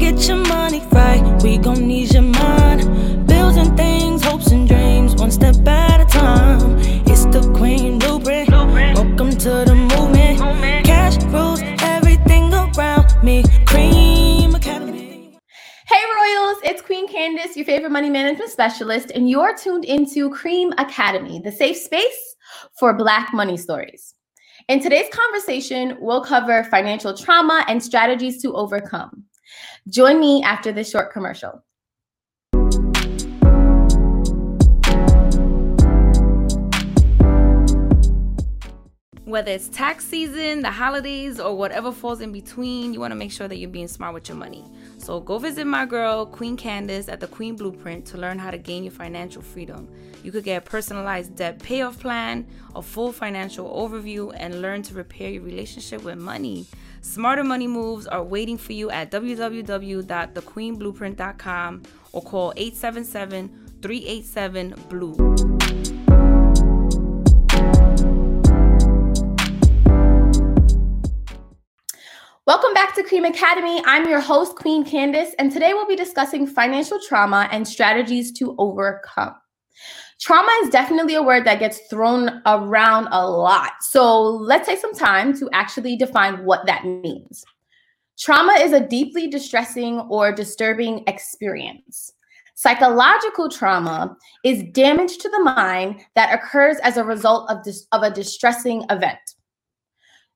get your money right. We gon' need your mind. Building things, hopes and dreams, one step at a time. It's the Queen Blueprint. Welcome to the movement. Cash rules everything around me. Cream Academy. Hey Royals, it's Queen Candace, your favorite money management specialist, and you're tuned into Cream Academy, the safe space for Black money stories. In today's conversation, we'll cover financial trauma and strategies to overcome. Join me after this short commercial. Whether it's tax season, the holidays, or whatever falls in between, you want to make sure that you're being smart with your money. So go visit my girl, Queen Candace, at the Queen Blueprint to learn how to gain your financial freedom. You could get a personalized debt payoff plan, a full financial overview, and learn to repair your relationship with money. Smarter money moves are waiting for you at www.thequeenblueprint.com or call 877 387 Blue. Welcome back to Cream Academy. I'm your host, Queen Candace, and today we'll be discussing financial trauma and strategies to overcome. Trauma is definitely a word that gets thrown around a lot. So let's take some time to actually define what that means. Trauma is a deeply distressing or disturbing experience. Psychological trauma is damage to the mind that occurs as a result of, dis- of a distressing event.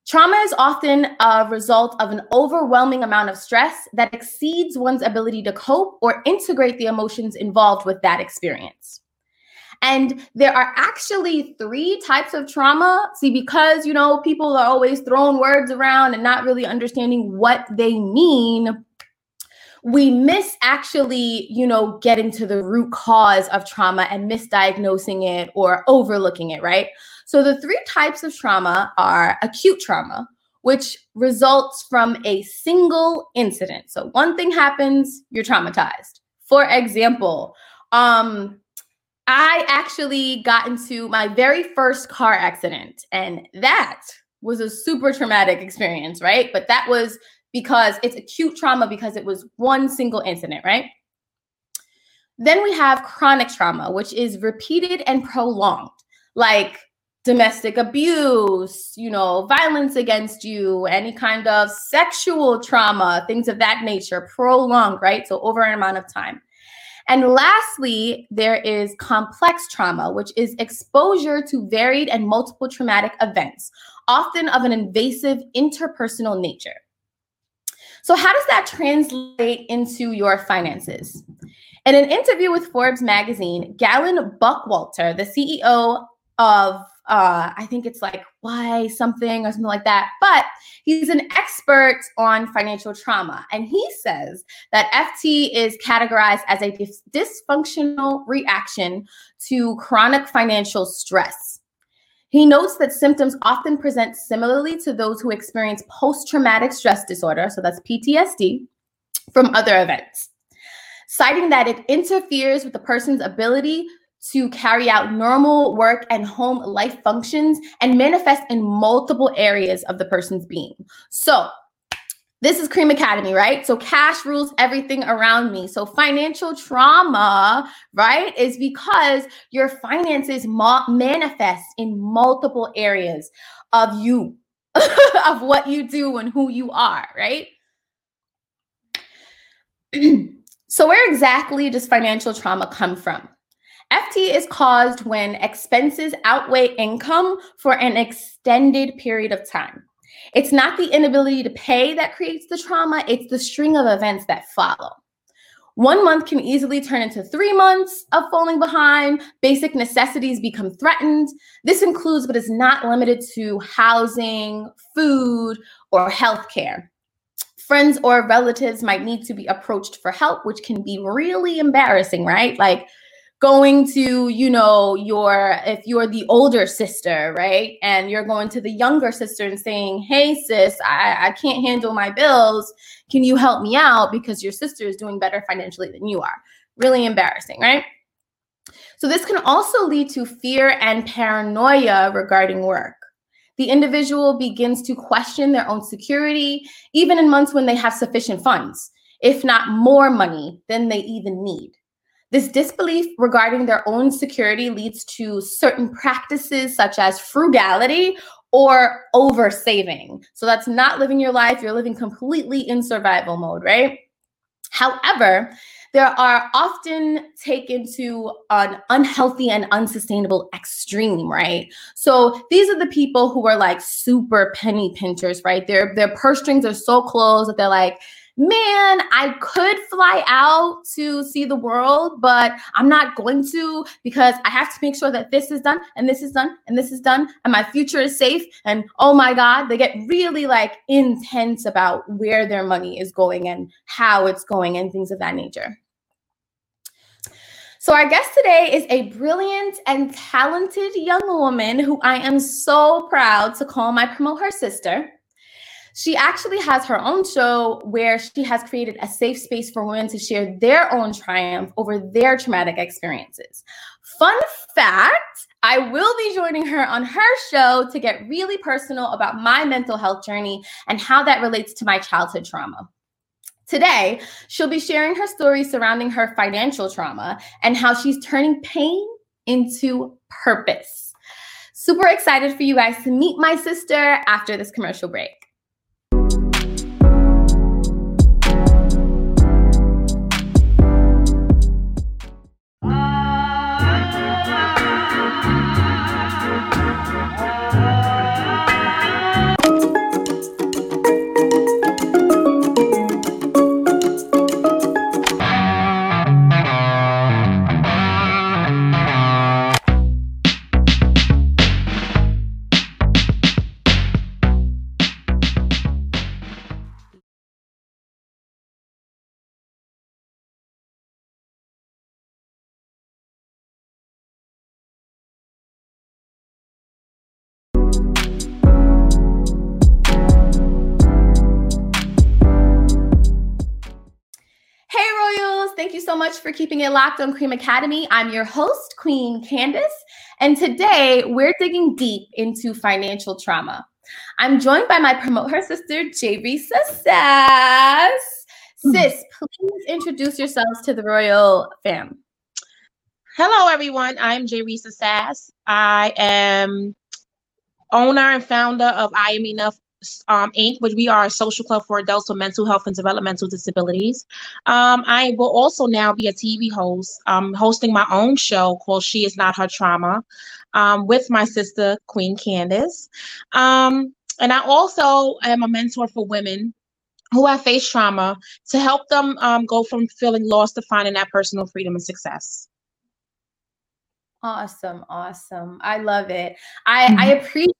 Trauma is often a result of an overwhelming amount of stress that exceeds one's ability to cope or integrate the emotions involved with that experience. And there are actually three types of trauma. See, because, you know, people are always throwing words around and not really understanding what they mean, we miss actually, you know, getting to the root cause of trauma and misdiagnosing it or overlooking it, right? So the three types of trauma are acute trauma, which results from a single incident. So one thing happens, you're traumatized. For example, um, I actually got into my very first car accident, and that was a super traumatic experience, right? But that was because it's acute trauma because it was one single incident, right? Then we have chronic trauma, which is repeated and prolonged, like domestic abuse, you know, violence against you, any kind of sexual trauma, things of that nature, prolonged, right? So over an amount of time. And lastly, there is complex trauma, which is exposure to varied and multiple traumatic events, often of an invasive interpersonal nature. So, how does that translate into your finances? In an interview with Forbes magazine, Galen Buckwalter, the CEO of uh, I think it's like why something or something like that. But he's an expert on financial trauma. And he says that FT is categorized as a dysfunctional reaction to chronic financial stress. He notes that symptoms often present similarly to those who experience post traumatic stress disorder, so that's PTSD, from other events, citing that it interferes with the person's ability to carry out normal work and home life functions and manifest in multiple areas of the person's being. So, this is Cream Academy, right? So cash rules everything around me. So financial trauma, right, is because your finances ma- manifest in multiple areas of you, of what you do and who you are, right? so where exactly does financial trauma come from? FT is caused when expenses outweigh income for an extended period of time. It's not the inability to pay that creates the trauma, it's the string of events that follow. One month can easily turn into three months of falling behind. Basic necessities become threatened. This includes, but is not limited to, housing, food, or healthcare. Friends or relatives might need to be approached for help, which can be really embarrassing, right? Like, going to, you know, your, if you're the older sister, right? And you're going to the younger sister and saying, hey, sis, I, I can't handle my bills. Can you help me out? Because your sister is doing better financially than you are. Really embarrassing, right? So, this can also lead to fear and paranoia regarding work. The individual begins to question their own security, even in months when they have sufficient funds. if not more money than they even need. This disbelief regarding their own security leads to certain practices such as frugality or over saving. So that's not living your life, you're living completely in survival mode, right? However, there are often taken to an unhealthy and unsustainable extreme, right? So these are the people who are like super penny pinchers, right? Their their purse strings are so close that they're like, man, I could fly out to see the world, but I'm not going to because I have to make sure that this is done and this is done and this is done and my future is safe. And oh my God, they get really like intense about where their money is going and how it's going and things of that nature. So, our guest today is a brilliant and talented young woman who I am so proud to call my promote her sister. She actually has her own show where she has created a safe space for women to share their own triumph over their traumatic experiences. Fun fact I will be joining her on her show to get really personal about my mental health journey and how that relates to my childhood trauma. Today, she'll be sharing her story surrounding her financial trauma and how she's turning pain into purpose. Super excited for you guys to meet my sister after this commercial break. Much for keeping it locked on Cream Academy. I'm your host, Queen Candace, and today we're digging deep into financial trauma. I'm joined by my promote her sister, Jayresa Sass. Hmm. Sis, please introduce yourselves to the royal fam. Hello, everyone. I'm Jayresa Sass. I am owner and founder of I Am Enough um, Inc., which we are a social club for adults with mental health and developmental disabilities. Um, I will also now be a TV host, um, hosting my own show called She Is Not Her Trauma um, with my sister, Queen Candace. Um, and I also am a mentor for women who have faced trauma to help them um, go from feeling lost to finding that personal freedom and success. Awesome, awesome. I love it. I, mm-hmm. I appreciate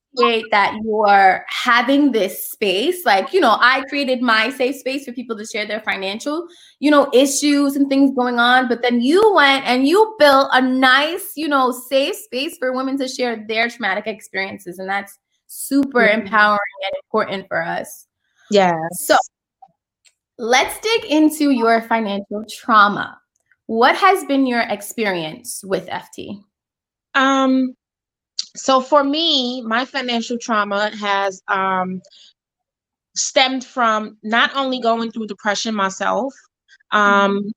that you're having this space. Like, you know, I created my safe space for people to share their financial, you know, issues and things going on. But then you went and you built a nice, you know, safe space for women to share their traumatic experiences. And that's super mm-hmm. empowering and important for us. Yeah. So let's dig into your financial trauma. What has been your experience with FT? Um, so for me, my financial trauma has um, stemmed from not only going through depression myself, um, mm-hmm.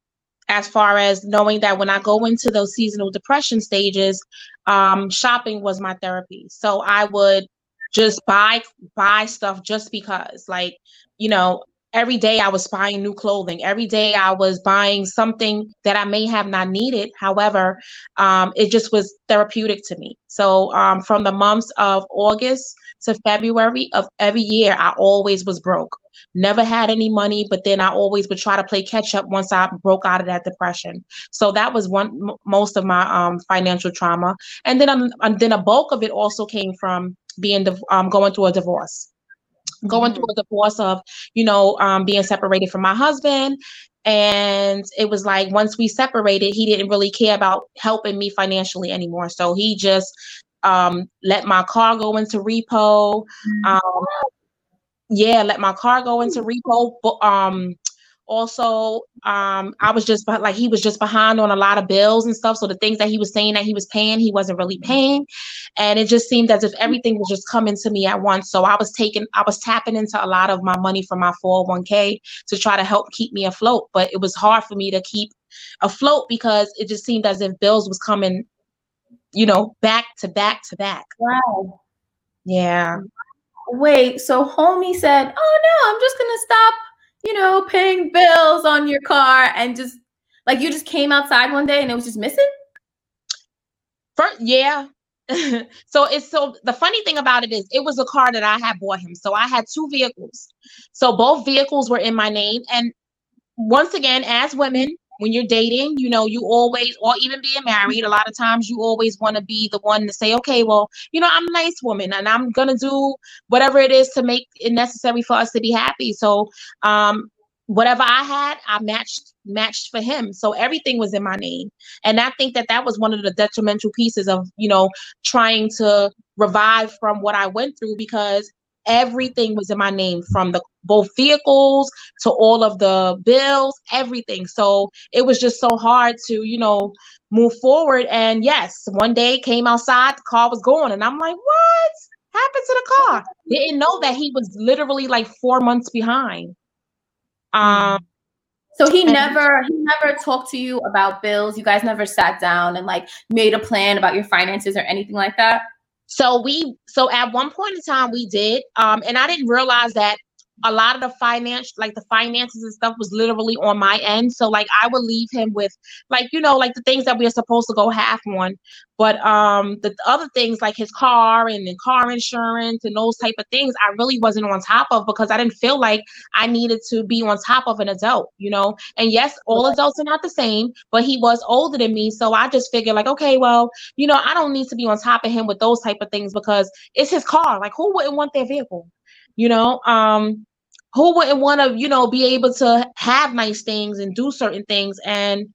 as far as knowing that when I go into those seasonal depression stages, um, shopping was my therapy. So I would just buy buy stuff just because, like, you know, every day I was buying new clothing. Every day I was buying something that I may have not needed. However, um, it just was therapeutic to me. So um, from the months of August to February of every year, I always was broke. Never had any money, but then I always would try to play catch up once I broke out of that depression. So that was one m- most of my um, financial trauma, and then um, and then a bulk of it also came from being um, going through a divorce going mm-hmm. through a divorce of you know um, being separated from my husband and it was like once we separated he didn't really care about helping me financially anymore so he just um, let my car go into repo mm-hmm. um, yeah let my car go into repo but um also um i was just like he was just behind on a lot of bills and stuff. So the things that he was saying that he was paying he wasn't really paying. And it just seemed as if everything was just coming to me at once. So i was taking i was tapping into a lot of my money from my 401k to try to help keep me afloat. But it was hard for me to keep afloat because it just seemed as if bills was coming you know back to back to back. Wow. Yeah. Wait so homie said oh no i'm just gonna stop you know, paying bills on your car and just like you just came outside one day and it was just missing? First, yeah. so it's so the funny thing about it is it was a car that I had bought him. So I had two vehicles. So both vehicles were in my name. And once again, as women, when you're dating, you know, you always, or even being married, a lot of times you always want to be the one to say, okay, well, you know, I'm a nice woman and I'm going to do whatever it is to make it necessary for us to be happy. So, um, whatever I had, I matched matched for him. So everything was in my name. And I think that that was one of the detrimental pieces of, you know, trying to revive from what I went through because everything was in my name from the both vehicles to all of the bills, everything. So it was just so hard to, you know, move forward. And yes, one day came outside, the car was gone. And I'm like, what happened to the car? Didn't know that he was literally like four months behind. Um so he never he never talked to you about bills. You guys never sat down and like made a plan about your finances or anything like that? So we so at one point in time we did, um, and I didn't realize that a lot of the finance like the finances and stuff was literally on my end. So like i would leave him with like you know like the things that we are supposed to go half on. But um the other things like his car and the car insurance and those type of things i really wasn't on top of because i didn't feel like i needed to be on top of an adult you know? And yes all adults are not the same but he was older than me. So i just figured like okay well you know i don't need to be on top of him with those type of things because it's his car. Like who wouldn't want their vehicle? You know? Um who wouldn't want to you know be able to have nice things and do certain things? And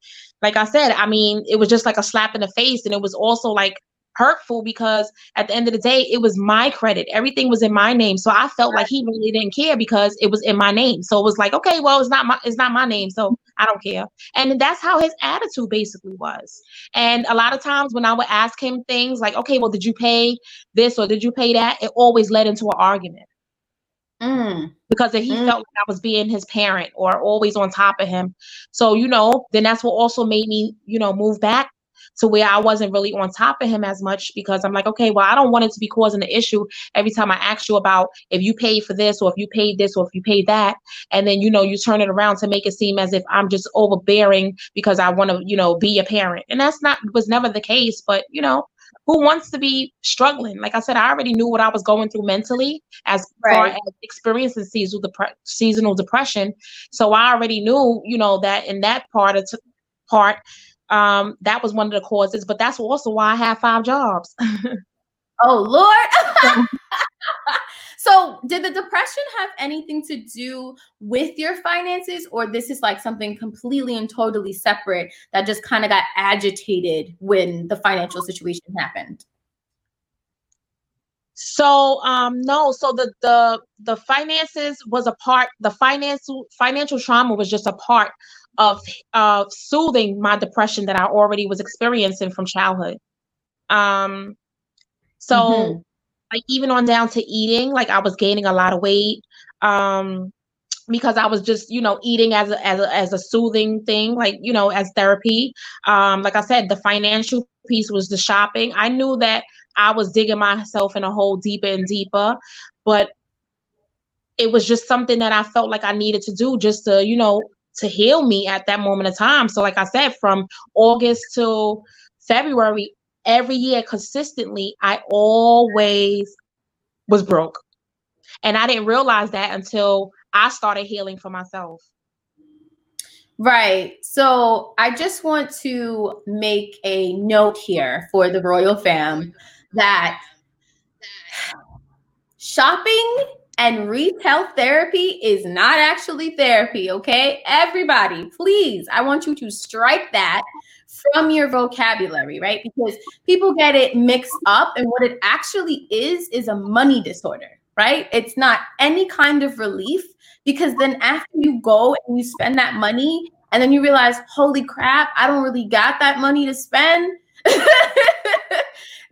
like i said i mean it was just like a slap in the face and it was also like hurtful because at the end of the day it was my credit. Everything was in my name. So i felt like he really didn't care because it was in my name. So it was like okay well it's not my it's not my name so i don't care. And that's how his attitude basically was. And a lot of times when i would ask him things like okay well did you pay this or did you pay that? It always led into an argument Mm. Because he mm. felt like I was being his parent or always on top of him. So, you know, then that's what also made me, you know, move back to where I wasn't really on top of him as much because I'm like, okay, well, I don't want it to be causing an issue every time I ask you about if you paid for this or if you paid this or if you paid that. And then, you know, you turn it around to make it seem as if I'm just overbearing because I want to, you know, be a parent. And that's not, was never the case. But, you know, who wants to be struggling? Like I said, I already knew what I was going through mentally as right. far as experiencing seasonal, dep- seasonal depression. So I already knew, you know, that in that part of t- part, um, that was one of the causes. But that's also why I have five jobs. oh Lord. So, did the depression have anything to do with your finances, or this is like something completely and totally separate that just kind of got agitated when the financial situation happened? So, um, no. So the the the finances was a part. The financial financial trauma was just a part of of soothing my depression that I already was experiencing from childhood. Um, so. Mm-hmm like even on down to eating like i was gaining a lot of weight um because i was just you know eating as a, as a as a soothing thing like you know as therapy. Um like i said the financial piece was the shopping. I knew that i was digging myself in a hole deeper and deeper but it was just something that i felt like i needed to do just to you know to heal me at that moment of time. So like i said from august till february every year consistently, I always was broke. And I didn't realize that until I started healing for myself. Right. So I just want to make a note here for the Royal Fam that shopping and retail therapy is not actually therapy, okay? Everybody, please, I want you to strike that from your vocabulary, right? Because people get it mixed up, and what it actually is is a money disorder. right? It's not any kind of relief because then after you go and you spend that money and then you realize, holy crap, I don't really got that money to spend.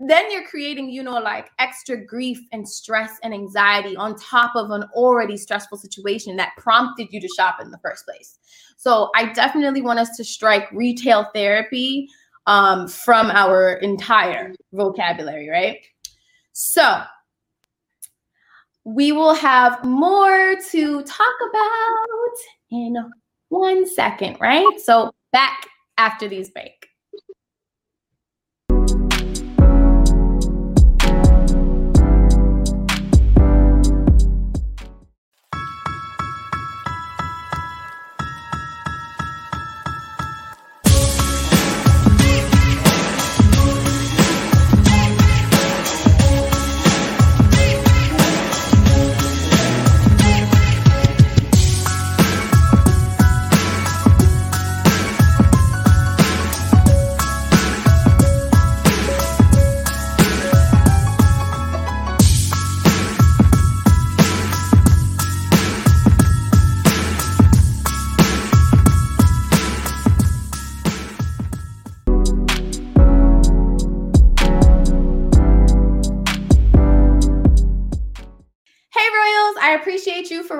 then you're creating, you know, like extra grief and stress and anxiety on top of an already stressful situation that prompted you to shop in the first place. So I definitely want us to strike retail therapy um, from our entire vocabulary, right? So we will have more to talk about in one second, right? So back after these break.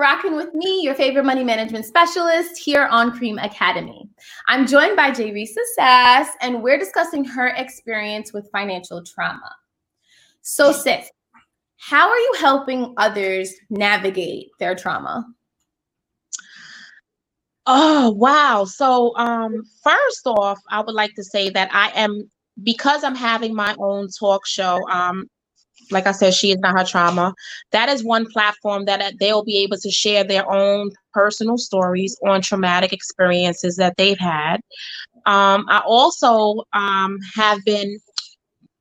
Rocking with me, your favorite money management specialist here on Cream Academy. I'm joined by Jayresa Sass, and we're discussing her experience with financial trauma. So, sis, how are you helping others navigate their trauma? Oh, wow. So, um, first off, I would like to say that I am because I'm having my own talk show, um, like I said, she is not her trauma. That is one platform that they'll be able to share their own personal stories on traumatic experiences that they've had. Um, I also um, have been,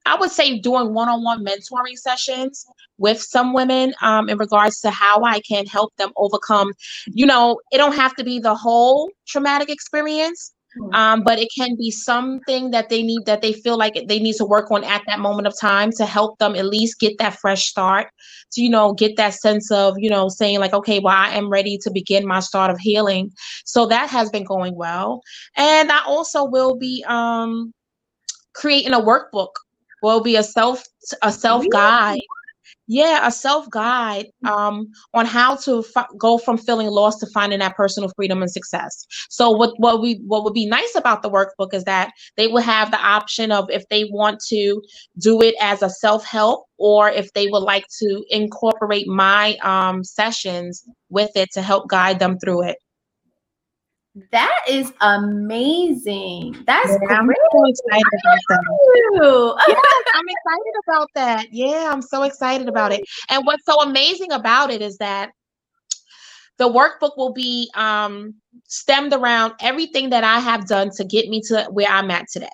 I would say, doing one on one mentoring sessions with some women um, in regards to how I can help them overcome. You know, it don't have to be the whole traumatic experience. Um, but it can be something that they need that they feel like they need to work on at that moment of time to help them at least get that fresh start to you know get that sense of you know saying like okay well i am ready to begin my start of healing. So that has been going well. And i also will be um creating a workbook. Will be a self a self guide yeah a self guide um, on how to f- go from feeling lost to finding that personal freedom and success. So what what we what would be nice about the workbook is that they will have the option of if they want to do it as a self-help or if they would like to incorporate my um, sessions with it to help guide them through it that is amazing. That's yeah. I'm so excited about that. yes, I'm excited about that. Yeah, I'm so excited about it. And what's so amazing about it is that the workbook will be um, stemmed around everything that I have done to get me to where I'm at today.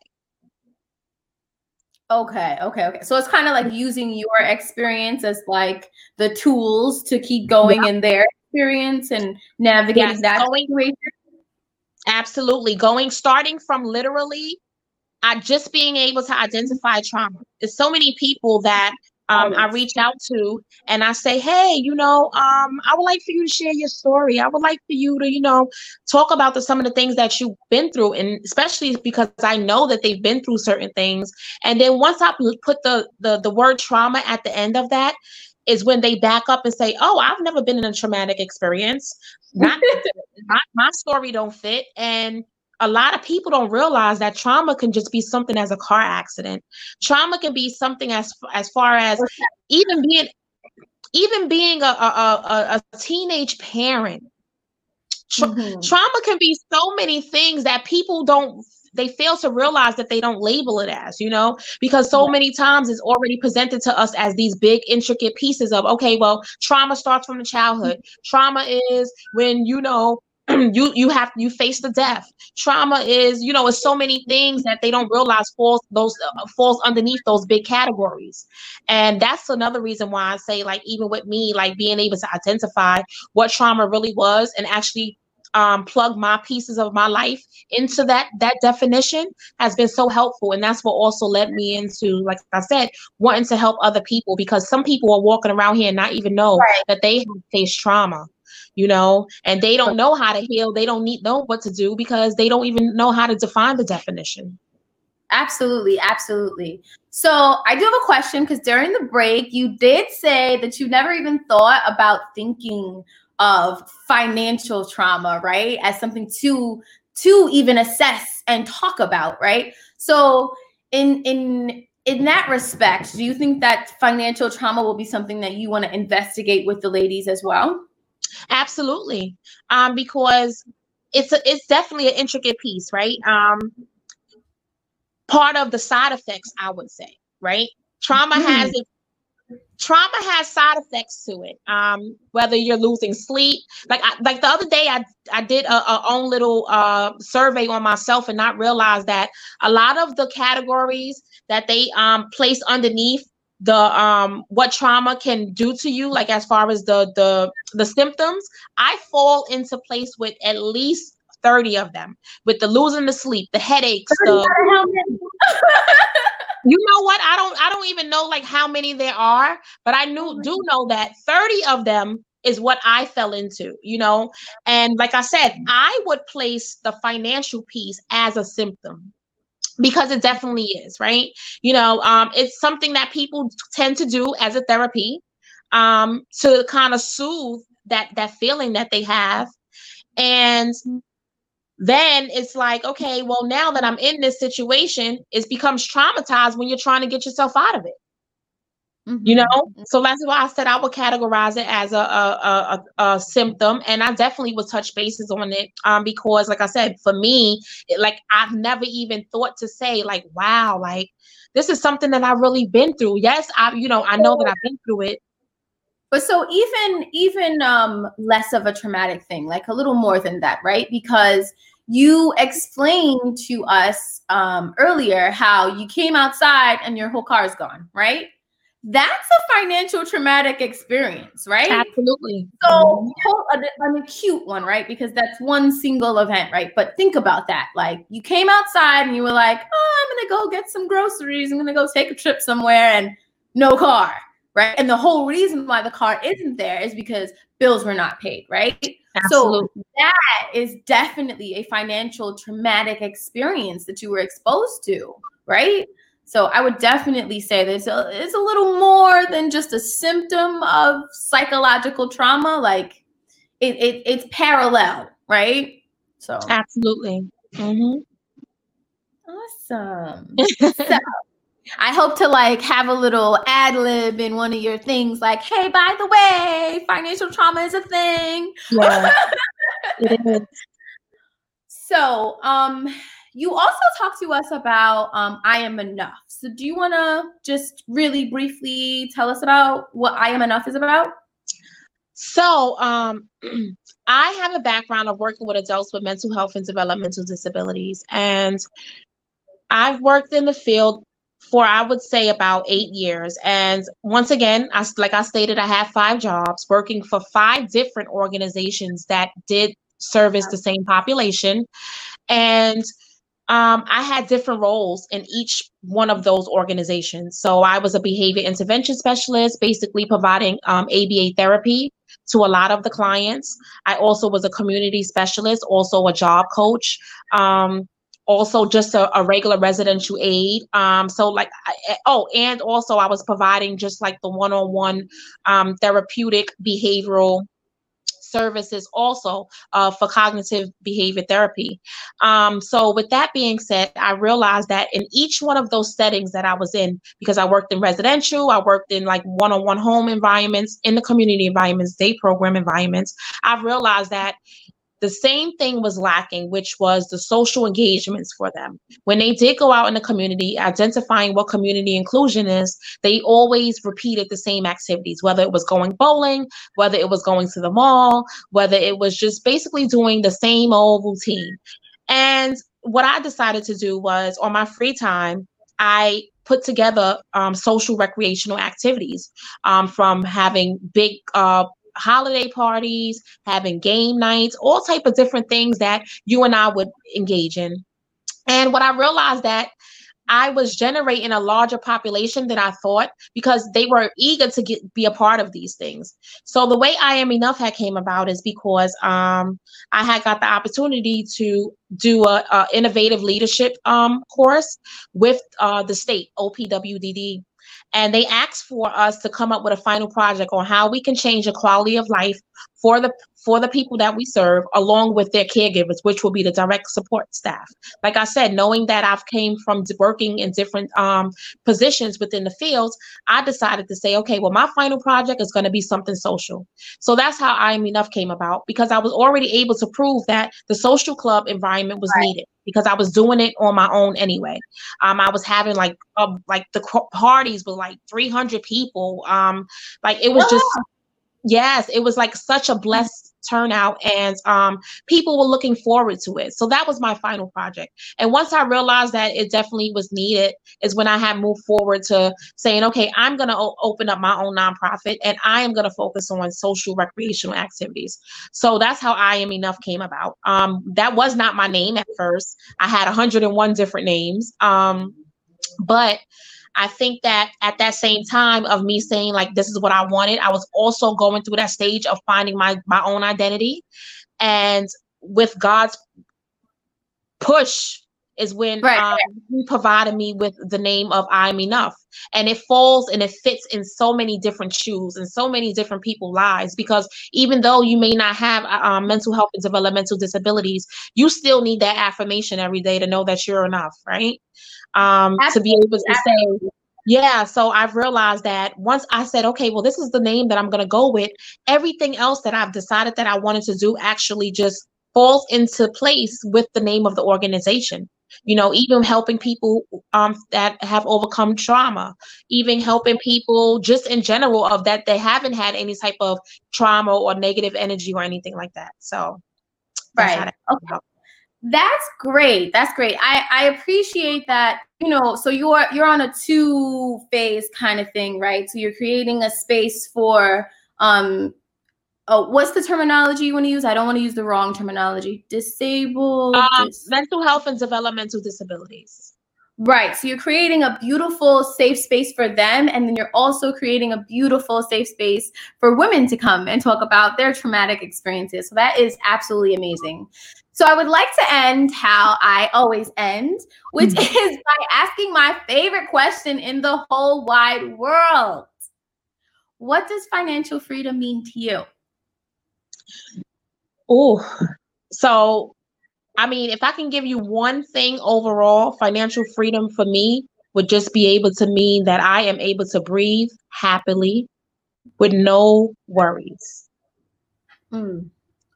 Okay, okay, okay. So it's kind of like using your experience as like the tools to keep going yeah. in their experience and navigating yes, that going, situation. Absolutely. Going, starting from literally uh, just being able to identify trauma. There's so many people that um, I reach out to and I say, hey, you know, um, I would like for you to share your story. I would like for you to, you know, talk about the, some of the things that you've been through, and especially because I know that they've been through certain things. And then once I put the the the word trauma at the end of that, is when they back up and say, "Oh, I've never been in a traumatic experience. Not, not my story don't fit." And a lot of people don't realize that trauma can just be something as a car accident. Trauma can be something as as far as even being even being a a, a, a teenage parent. Tra- mm-hmm. Trauma can be so many things that people don't they fail to realize that they don't label it as, you know, because so many times it's already presented to us as these big intricate pieces of okay, well, trauma starts from the childhood. Trauma is when you know you you have you face the death. Trauma is you know it's so many things that they don't realize falls those uh, falls underneath those big categories. And that's another reason why i say like even with me like being able to identify what trauma really was and actually um, plug my pieces of my life into that that definition has been so helpful. And that's what also led me into like i said wanting to help other people because some people are walking around here and not even know right. that they have faced trauma you know and they don't know how to heal. They don't need know what to do because they don't even know how to define the definition. Absolutely. Absolutely. So i do have a question because during the break you did say that you never even thought about thinking of financial trauma, right? As something to to even assess and talk about, right? So in in in that respect, do you think that financial trauma will be something that you want to investigate with the ladies as well? Absolutely. Um, because it's a, it's definitely an intricate piece, right? Um, part of the side effects, I would say, right? Trauma mm. has its trauma has side effects to it um whether you're losing sleep. Like I, like the other day i i did a, a own little uh survey on myself and not realize that a lot of the categories that they um place underneath the um what trauma can do to you like as far as the the the symptoms i fall into place with at least 30 of them. With the losing the sleep the headaches the you know what? I don't I don't even know like how many there are, but I knew oh do know that 30 of them is what I fell into, you know. And like I said, I would place the financial piece as a symptom because it definitely is, right? You know, um, it's something that people tend to do as a therapy um, to kind of soothe that that feeling that they have. And then it's like, okay, well, now that I'm in this situation, it becomes traumatized when you're trying to get yourself out of it. Mm-hmm. You know, mm-hmm. so that's why I said I would categorize it as a a, a, a symptom, and I definitely would touch bases on it, um, because like I said, for me, it, like I've never even thought to say like, wow, like this is something that I've really been through. Yes, I, you know, I know that I've been through it, but so even even um less of a traumatic thing like a little more than that right? Because you explained to us um earlier how you came outside and your whole car is gone right? That's a financial traumatic experience right? Absolutely. So an acute one right? Because that's one single event right? But think about that. Like you came outside and you were like oh i'm gonna go get some groceries. I'm gonna go take a trip somewhere and no car right? And the whole reason why the car isn't there is because bills were not paid, right? Absolutely. So that is definitely a financial traumatic experience that you were exposed to, right? So I would definitely say this it's a, it's a little more than just a symptom of psychological trauma. Like it, it it's parallel, right? So absolutely. Mm-hmm. Awesome. so I hope to like have a little ad lib in one of your things, like, hey, by the way, financial trauma is a thing. Yeah, it is. So, um, you also talked to us about um, I am enough. So, do you want to just really briefly tell us about what I am enough is about? So, um, I have a background of working with adults with mental health and developmental disabilities, and I've worked in the field for I would say about eight years. And once again, I, like I stated, I had five jobs working for five different organizations that did service the same population. And um, I had different roles in each one of those organizations. So I was a behavior intervention specialist, basically providing um, ABA therapy to a lot of the clients. I also was a community specialist, also a job coach. Um, also just a, a regular residential aid. Um, so like, I, oh, and also I was providing just like the one-on-one um, therapeutic behavioral services also uh, for cognitive behavior therapy. Um, so, with that being said, I realized that in each one of those settings that I was in, because I worked in residential, I worked in like one on one home environments, in the community environments, day program environments, I've realized that the same thing was lacking, which was the social engagements for them. When they did go out in the community, identifying what community inclusion is, they always repeated the same activities, whether it was going bowling, whether it was going to the mall, whether it was just basically doing the same old routine. And what I decided to do was on my free time, I put together um, social recreational activities um, from having big uh, holiday parties, having game nights, all type of different things that you and I would engage in. And what I realized that I was generating a larger population than I thought because they were eager to get be a part of these things. So the way I am enough had came about is because um, I had got the opportunity to do a, a innovative leadership um, course with uh, the state OPWDD and they asked for us to come up with a final project on how we can change the quality of life for the for the people that we serve along with their caregivers which will be the direct support staff like i said knowing that i've came from working in different um, positions within the fields i decided to say okay well my final project is going to be something social so that's how i am enough came about because i was already able to prove that the social club environment was right. needed because I was doing it on my own anyway. Um, I was having like um, like the parties with like 300 people. Um, like it was just yes, it was like such a blessed turnout and um, people were looking forward to it. So that was my final project. And once I realized that it definitely was needed, is when I had moved forward to saying, okay, I'm going to o- open up my own nonprofit and I am going to focus on social recreational activities. So that's how I Am Enough came about. Um, that was not my name at first. I had 101 different names. Um, but I think that at that same time of me saying like this is what I wanted, I was also going through that stage of finding my my own identity. And with God's push is when right, um, he provided me with the name of I'm enough. And it falls and it fits in so many different shoes and so many different people' lives because even though you may not have uh, um, mental health and developmental disabilities, you still need that affirmation every day to know that you're enough, right? um, to be able to say, yeah. So I've realized that once I said, okay, well, this is the name that I'm going to go with, everything else that I've decided that I wanted to do actually just falls into place with the name of the organization you know even helping people um, that have overcome trauma even helping people just in general of that they haven't had any type of trauma or negative energy or anything like that so right okay. That's great. That's great. I I appreciate that. You know, so you're you're on a two phase kind of thing, right? So you're creating a space for um oh, what's the terminology you want to use? I don't want to use the wrong terminology. Disabled, um, dis- mental health and developmental disabilities. Right. So you're creating a beautiful safe space for them. And then you're also creating a beautiful safe space for women to come and talk about their traumatic experiences. So that is absolutely amazing. So I would like to end how I always end, which mm. is by asking my favorite question in the whole wide world. What does financial freedom mean to you? Oh, so I mean, if I can give you one thing overall, financial freedom for me would just be able to mean that I am able to breathe happily with no worries. Mm.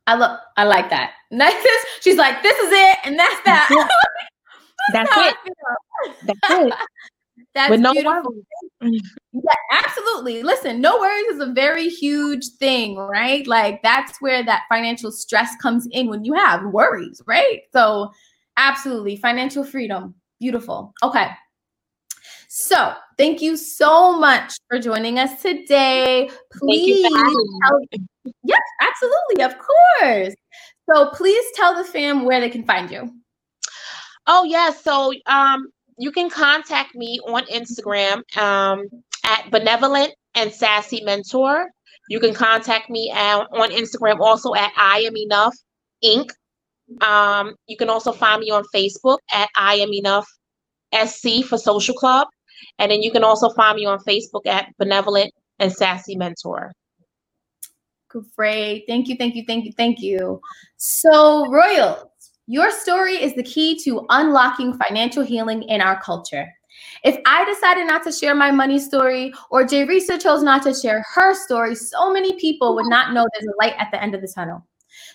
I love I like that. This. She's like, this is it, and that's that. That's, that's it. That's it. That's With no beautiful. Worries. Yeah, absolutely. Listen, no worries is a very huge thing, right? Like that's where that financial stress comes in when you have worries, right? So, absolutely, financial freedom. Beautiful. Okay. So, thank you so much for joining us today. Please tell, Yes, absolutely, of course. So, please tell the fam where they can find you. Oh, yes. Yeah, so, um, you can contact me on Instagram um, at benevolent and sassy mentor. You can contact me at, on Instagram also at I am enough Inc. Um, you can also find me on Facebook at I am enough SC for Social Club. And then you can also find me on Facebook at Benevolent and Sassy Mentor. Great. Thank you, thank you, thank you, thank you. So, Royals, your story is the key to unlocking financial healing in our culture. If I decided not to share my money story or Risa chose not to share her story, so many people would not know there's a light at the end of the tunnel.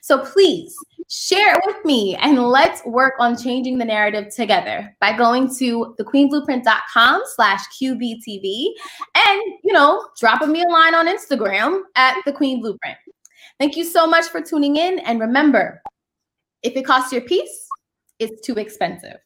So please share it with me and let's work on changing the narrative together by going to thequeenblueprint.com slash QBTV and, you know, dropping me a line on Instagram at the Queen Blueprint. Thank you so much for tuning in. And remember, if it costs your peace, it's too expensive.